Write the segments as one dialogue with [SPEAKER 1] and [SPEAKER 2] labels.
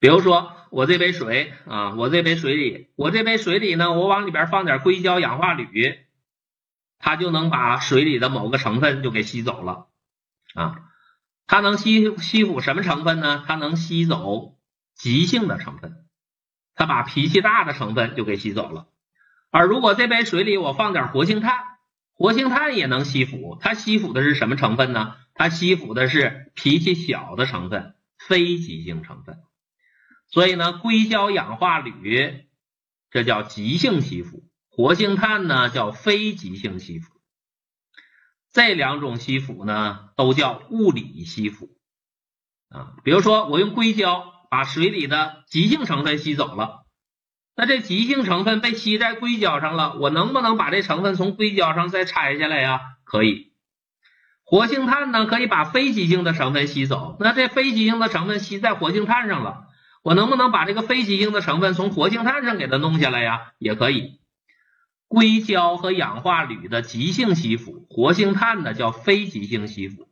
[SPEAKER 1] 比如说我这杯水啊，我这杯水里，我这杯水里呢，我往里边放点硅胶氧化铝，它就能把水里的某个成分就给吸走了啊。它能吸吸附什么成分呢？它能吸走急性的成分，它把脾气大的成分就给吸走了。而如果这杯水里我放点活性炭，活性炭也能吸附，它吸附的是什么成分呢？它吸附的是脾气小的成分，非急性成分。所以呢，硅胶氧化铝这叫急性吸附，活性炭呢叫非急性吸附。这两种吸附呢，都叫物理吸附啊。比如说，我用硅胶把水里的急性成分吸走了，那这急性成分被吸在硅胶上了，我能不能把这成分从硅胶上再拆下来呀？可以。活性炭呢，可以把非急性的成分吸走，那这非急性的成分吸在活性炭上了，我能不能把这个非极性的成分从活性炭上给它弄下来呀？也可以。硅胶和氧化铝的急性吸附，活性炭的叫非急性吸附，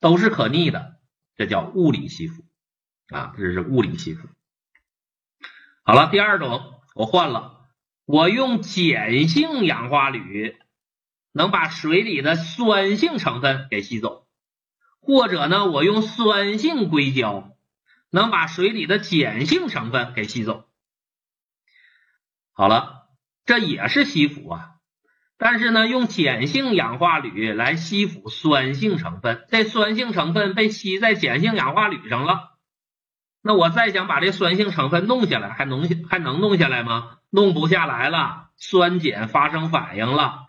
[SPEAKER 1] 都是可逆的，这叫物理吸附啊，这是物理吸附。好了，第二种我换了，我用碱性氧化铝能把水里的酸性成分给吸走，或者呢，我用酸性硅胶能把水里的碱性成分给吸走。好了。这也是吸附啊，但是呢，用碱性氧化铝来吸附酸性成分，这酸性成分被吸在碱性氧化铝上了，那我再想把这酸性成分弄下来，还能还能弄下来吗？弄不下来了，酸碱发生反应了，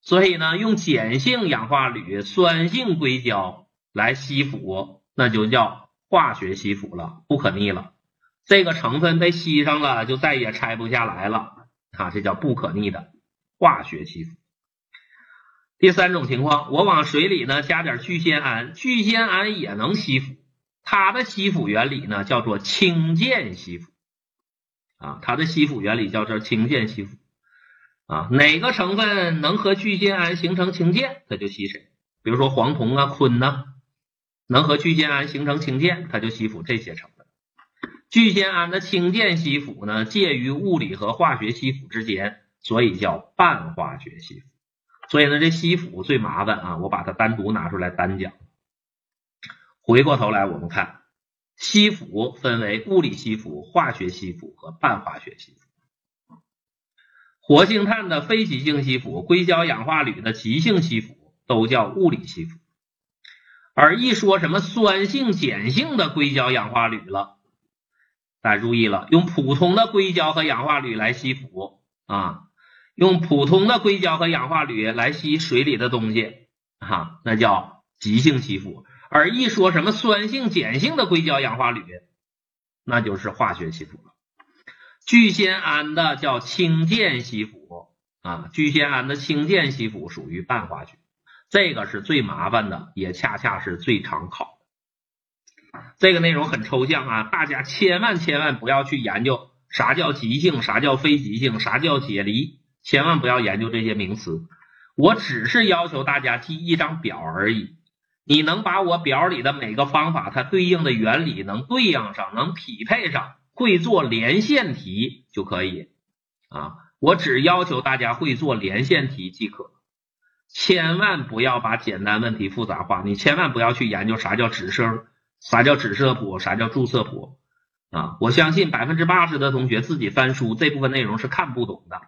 [SPEAKER 1] 所以呢，用碱性氧化铝酸性硅胶来吸附，那就叫化学吸附了，不可逆了，这个成分被吸上了，就再也拆不下来了。啊，这叫不可逆的化学吸附。第三种情况，我往水里呢加点聚酰胺，聚酰胺也能吸附，它的吸附原理呢叫做氢键吸附。啊，它的吸附原理叫做氢键吸附。啊，哪个成分能和聚酰胺形成氢键，它就吸谁。比如说黄酮啊、醌呐，能和聚酰胺形成氢键，它就吸附这些成分。聚酰胺的氢键吸附呢，介于物理和化学吸附之间，所以叫半化学吸附。所以呢，这吸附最麻烦啊，我把它单独拿出来单讲。回过头来，我们看吸附分为物理吸附、化学吸附和半化学吸附。活性炭的非极性吸附，硅胶氧化铝的极性吸附，都叫物理吸附。而一说什么酸性、碱性的硅胶氧化铝了。大家注意了，用普通的硅胶和氧化铝来吸附啊，用普通的硅胶和氧化铝来吸水里的东西啊，那叫急性吸附。而一说什么酸性、碱性的硅胶氧化铝，那就是化学吸附了。聚酰胺的叫氢键吸附啊，聚酰胺的氢键吸附属于半化学，这个是最麻烦的，也恰恰是最常考的。这个内容很抽象啊，大家千万千万不要去研究啥叫急性，啥叫非急性，啥叫解离，千万不要研究这些名词。我只是要求大家记一张表而已。你能把我表里的每个方法它对应的原理能对应上，能匹配上，会做连线题就可以啊。我只要求大家会做连线题即可，千万不要把简单问题复杂化。你千万不要去研究啥叫指声。啥叫指色谱？啥叫注色谱？啊，我相信百分之八十的同学自己翻书这部分内容是看不懂的，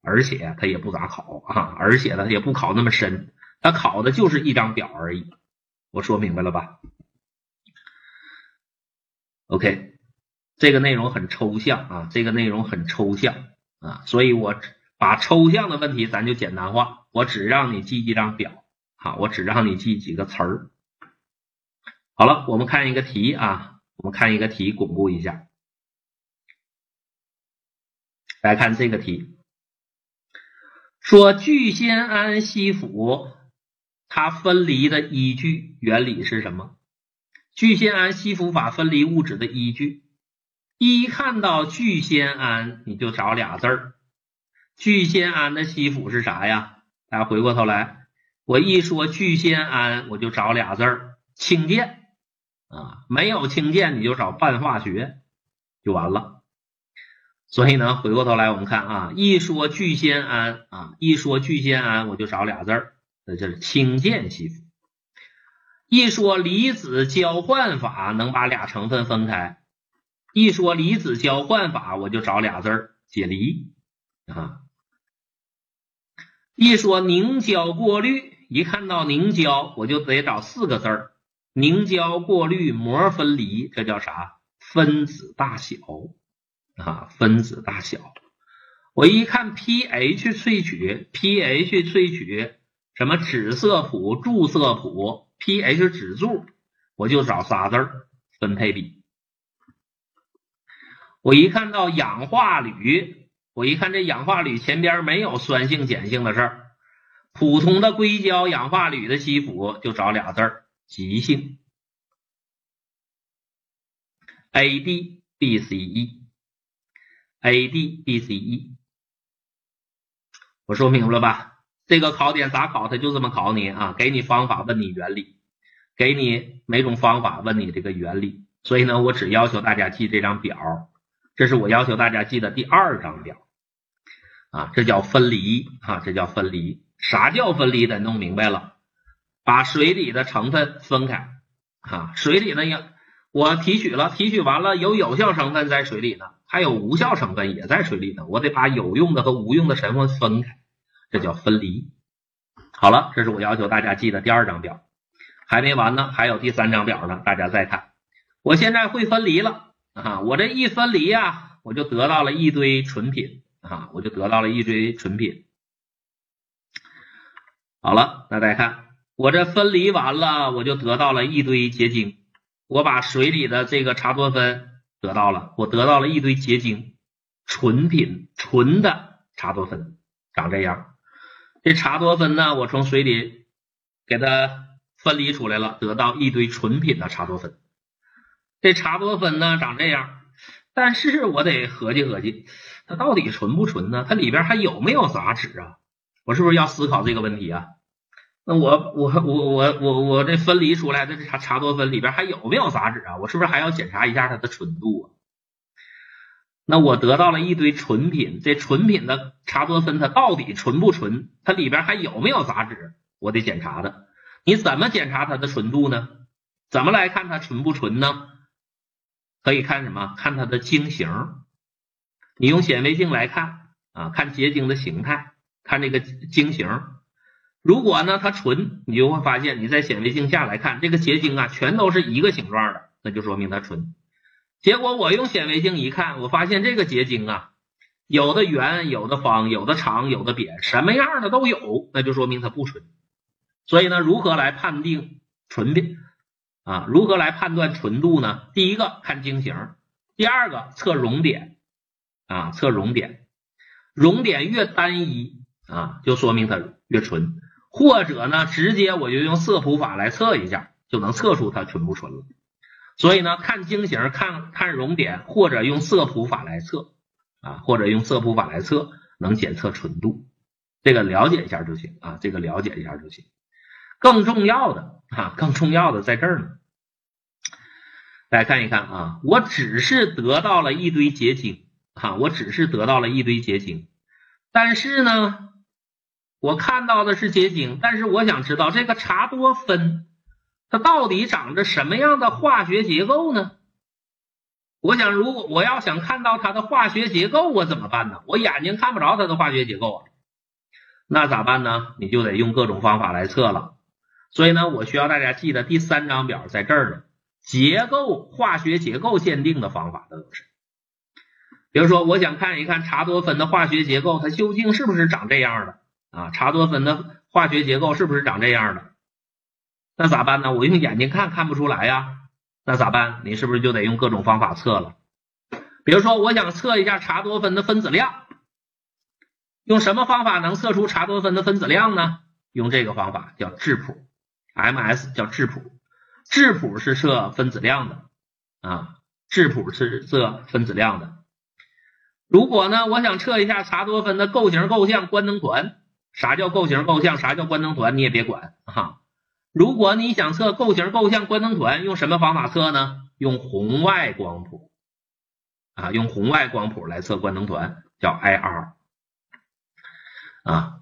[SPEAKER 1] 而且他也不咋考啊，而且呢也不考那么深，他考的就是一张表而已。我说明白了吧？OK，这个内容很抽象啊，这个内容很抽象啊，所以我把抽象的问题咱就简单化，我只让你记一张表，啊，我只让你记几个词儿。好了，我们看一个题啊，我们看一个题，巩固一下。来看这个题，说聚酰胺吸附，它分离的依据原理是什么？聚酰胺吸附法分离物质的依据，一看到聚酰胺，你就找俩字儿。聚酰胺的吸附是啥呀？大家回过头来，我一说聚酰胺，我就找俩字儿：氢键。啊，没有氢键你就找半化学就完了。所以呢，回过头来我们看啊，一说聚酰胺啊，一说聚酰胺我就找俩字儿，那就是氢键吸附。一说离子交换法能把俩成分分开，一说离子交换法我就找俩字儿解离啊。一说凝胶过滤，一看到凝胶我就得找四个字儿：凝胶过滤膜分离，这叫啥？分子大小啊，分子大小。我一看 pH 萃取，pH 萃取什么脂色谱、注色谱。pH 指数，我就找仨字儿分配比。我一看到氧化铝，我一看这氧化铝前边没有酸性碱性的事儿，普通的硅胶氧化铝的吸附就找俩字儿极性。AdBCE，AdBCE，我说明了吧？这个考点咋考？他就这么考你啊，给你方法，问你原理，给你每种方法，问你这个原理。所以呢，我只要求大家记这张表，这是我要求大家记的第二张表啊，这叫分离啊，这叫分离。啥叫分离？得弄明白了，把水里的成分分开啊，水里呢要我提取了，提取完了有有效成分在水里呢，还有无效成分也在水里呢，我得把有用的和无用的成分分开。这叫分离。好了，这是我要求大家记的第二张表，还没完呢，还有第三张表呢。大家再看，我现在会分离了啊！我这一分离呀，我就得到了一堆纯品啊，我就得到了一堆纯品。好了，那大家看，我这分离完了，我就得到了一堆结晶。我把水里的这个茶多酚得到了，我得到了一堆结晶，纯品，纯的茶多酚，长这样。这茶多酚呢，我从水里给它分离出来了，得到一堆纯品的茶多酚。这茶多酚呢长这样，但是我得合计合计，它到底纯不纯呢？它里边还有没有杂质啊？我是不是要思考这个问题啊？那我我我我我我这分离出来的这茶茶多酚里边还有没有杂质啊？我是不是还要检查一下它的纯度啊？那我得到了一堆纯品，这纯品的茶多酚它到底纯不纯？它里边还有没有杂质？我得检查的。你怎么检查它的纯度呢？怎么来看它纯不纯呢？可以看什么？看它的晶型。你用显微镜来看啊，看结晶的形态，看这个晶型。如果呢它纯，你就会发现你在显微镜下来看这个结晶啊，全都是一个形状的，那就说明它纯。结果我用显微镜一看，我发现这个结晶啊，有的圆，有的方，有的长，有的扁，什么样的都有，那就说明它不纯。所以呢，如何来判定纯品啊？如何来判断纯度呢？第一个看晶型，第二个测熔点啊，测熔点，熔点越单一啊，就说明它越纯。或者呢，直接我就用色谱法来测一下，就能测出它纯不纯了。所以呢，看晶型，看看熔点，或者用色谱法来测啊，或者用色谱法来测，能检测纯度。这个了解一下就行啊，这个了解一下就行。更重要的啊，更重要的在这儿呢。来看一看啊，我只是得到了一堆结晶啊，我只是得到了一堆结晶，但是呢，我看到的是结晶，但是我想知道这个茶多酚。它到底长着什么样的化学结构呢？我想，如果我要想看到它的化学结构，我怎么办呢？我眼睛看不着它的化学结构啊，那咋办呢？你就得用各种方法来测了。所以呢，我需要大家记得第三张表在这儿呢，结构化学结构鉴定的方法都是。比如说，我想看一看茶多酚的化学结构，它究竟是不是长这样的啊？茶多酚的化学结构是不是长这样的？那咋办呢？我用眼睛看看不出来呀，那咋办？你是不是就得用各种方法测了？比如说，我想测一下茶多酚的分子量，用什么方法能测出茶多酚的分子量呢？用这个方法叫质谱，MS 叫质谱，质谱是测分子量的啊，质谱是测分子量的。如果呢，我想测一下茶多酚的构型构象官能团，啥叫构型构象？啥叫官能团？你也别管哈。如果你想测构型、构象、官能团，用什么方法测呢？用红外光谱啊，用红外光谱来测官能团，叫 IR 啊。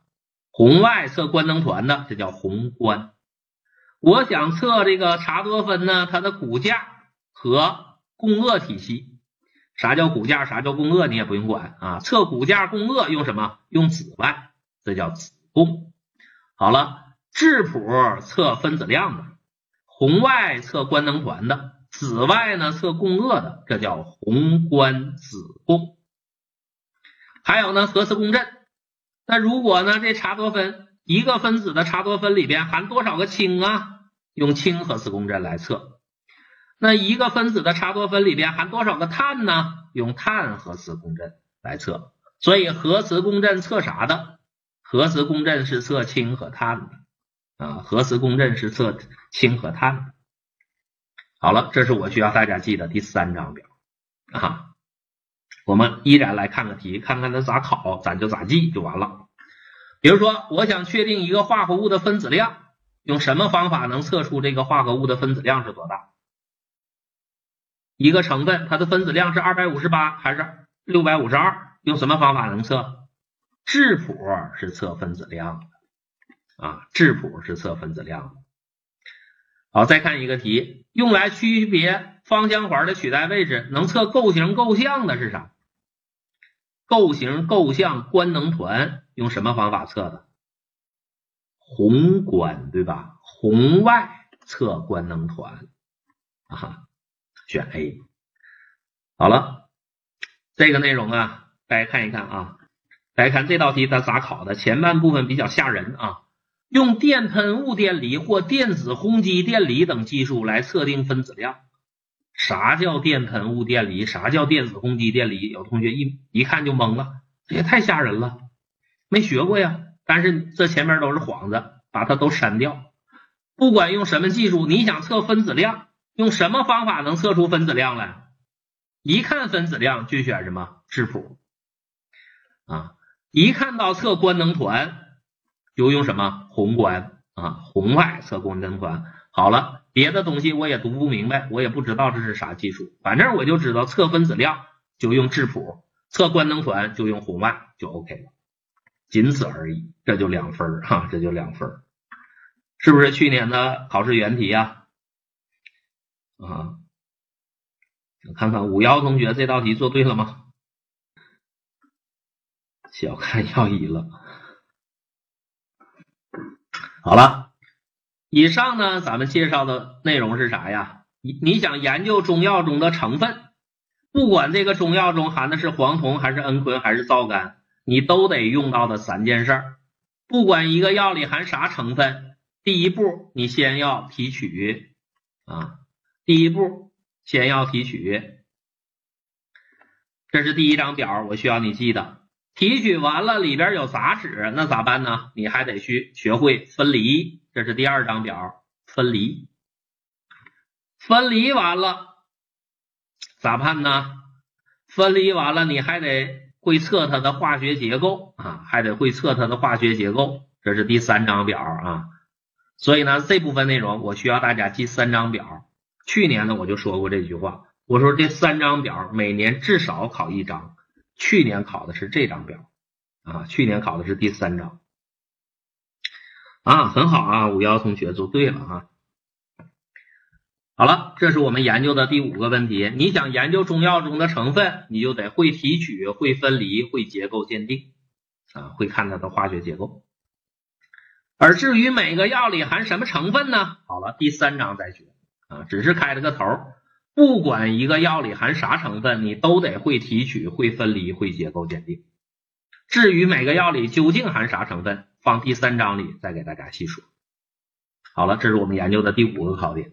[SPEAKER 1] 红外测官能团的，这叫红关。我想测这个茶多酚呢，它的骨架和共轭体系。啥叫骨架？啥叫共轭？你也不用管啊。测骨架共轭用什么？用紫外，这叫紫共。好了。质谱测分子量的，红外测官能团的，紫外呢测共轭的，这叫宏观紫共。还有呢，核磁共振。那如果呢，这茶多酚一个分子的茶多酚里边含多少个氢啊？用氢核磁共振来测。那一个分子的茶多酚里边含多少个碳呢？用碳核磁共振来测。所以核磁共振测啥的？核磁共振是测氢和碳的。啊，核磁共振是测氢和碳。好了，这是我需要大家记的第三张表啊。我们依然来看个题，看看它咋考，咱就咋记就完了。比如说，我想确定一个化合物的分子量，用什么方法能测出这个化合物的分子量是多大？一个成分它的分子量是二百五十八还是六百五十二？用什么方法能测？质谱是测分子量。啊，质谱是测分子量的。好，再看一个题，用来区别芳香环的取代位置，能测构型构象的是啥？构型构象官能团用什么方法测的？宏观对吧？红外测官能团啊，选 A。好了，这个内容啊，大家看一看啊，大家看这道题它咋考的？前半部分比较吓人啊。用电喷雾电离或电子轰击电离等技术来测定分子量。啥叫电喷雾电离？啥叫电子轰击电离？有同学一一看就懵了，这也太吓人了，没学过呀。但是这前面都是幌子，把它都删掉。不管用什么技术，你想测分子量，用什么方法能测出分子量来？一看分子量就选什么质谱啊？一看到测官能团。就用什么宏观啊，红外测官能团。好了，别的东西我也读不明白，我也不知道这是啥技术。反正我就知道测分子量就用质谱，测官能团就用红外就 OK 了，仅此而已。这就两分哈，这就两分，是不是去年的考试原题呀？啊，我看看五幺同学这道题做对了吗？小看要一了。好了，以上呢，咱们介绍的内容是啥呀？你你想研究中药中的成分，不管这个中药中含的是黄酮还是蒽醌还是皂苷，你都得用到的三件事。不管一个药里含啥成分，第一步你先要提取啊，第一步先要提取，这是第一张表，我需要你记得。提取完了，里边有杂质，那咋办呢？你还得去学会分离，这是第二张表，分离。分离完了咋办呢？分离完了，你还得会测它的化学结构啊，还得会测它的化学结构，这是第三张表啊。所以呢，这部分内容我需要大家记三张表。去年呢，我就说过这句话，我说这三张表每年至少考一张。去年考的是这张表啊，去年考的是第三张啊，很好啊，五幺同学做对了啊。好了，这是我们研究的第五个问题。你想研究中药中的成分，你就得会提取、会分离、会结构鉴定啊，会看它的化学结构。而至于每个药里含什么成分呢？好了，第三章再学啊，只是开了个头。不管一个药里含啥成分，你都得会提取、会分离、会结构鉴定。至于每个药里究竟含啥成分，放第三章里再给大家细说。好了，这是我们研究的第五个考点。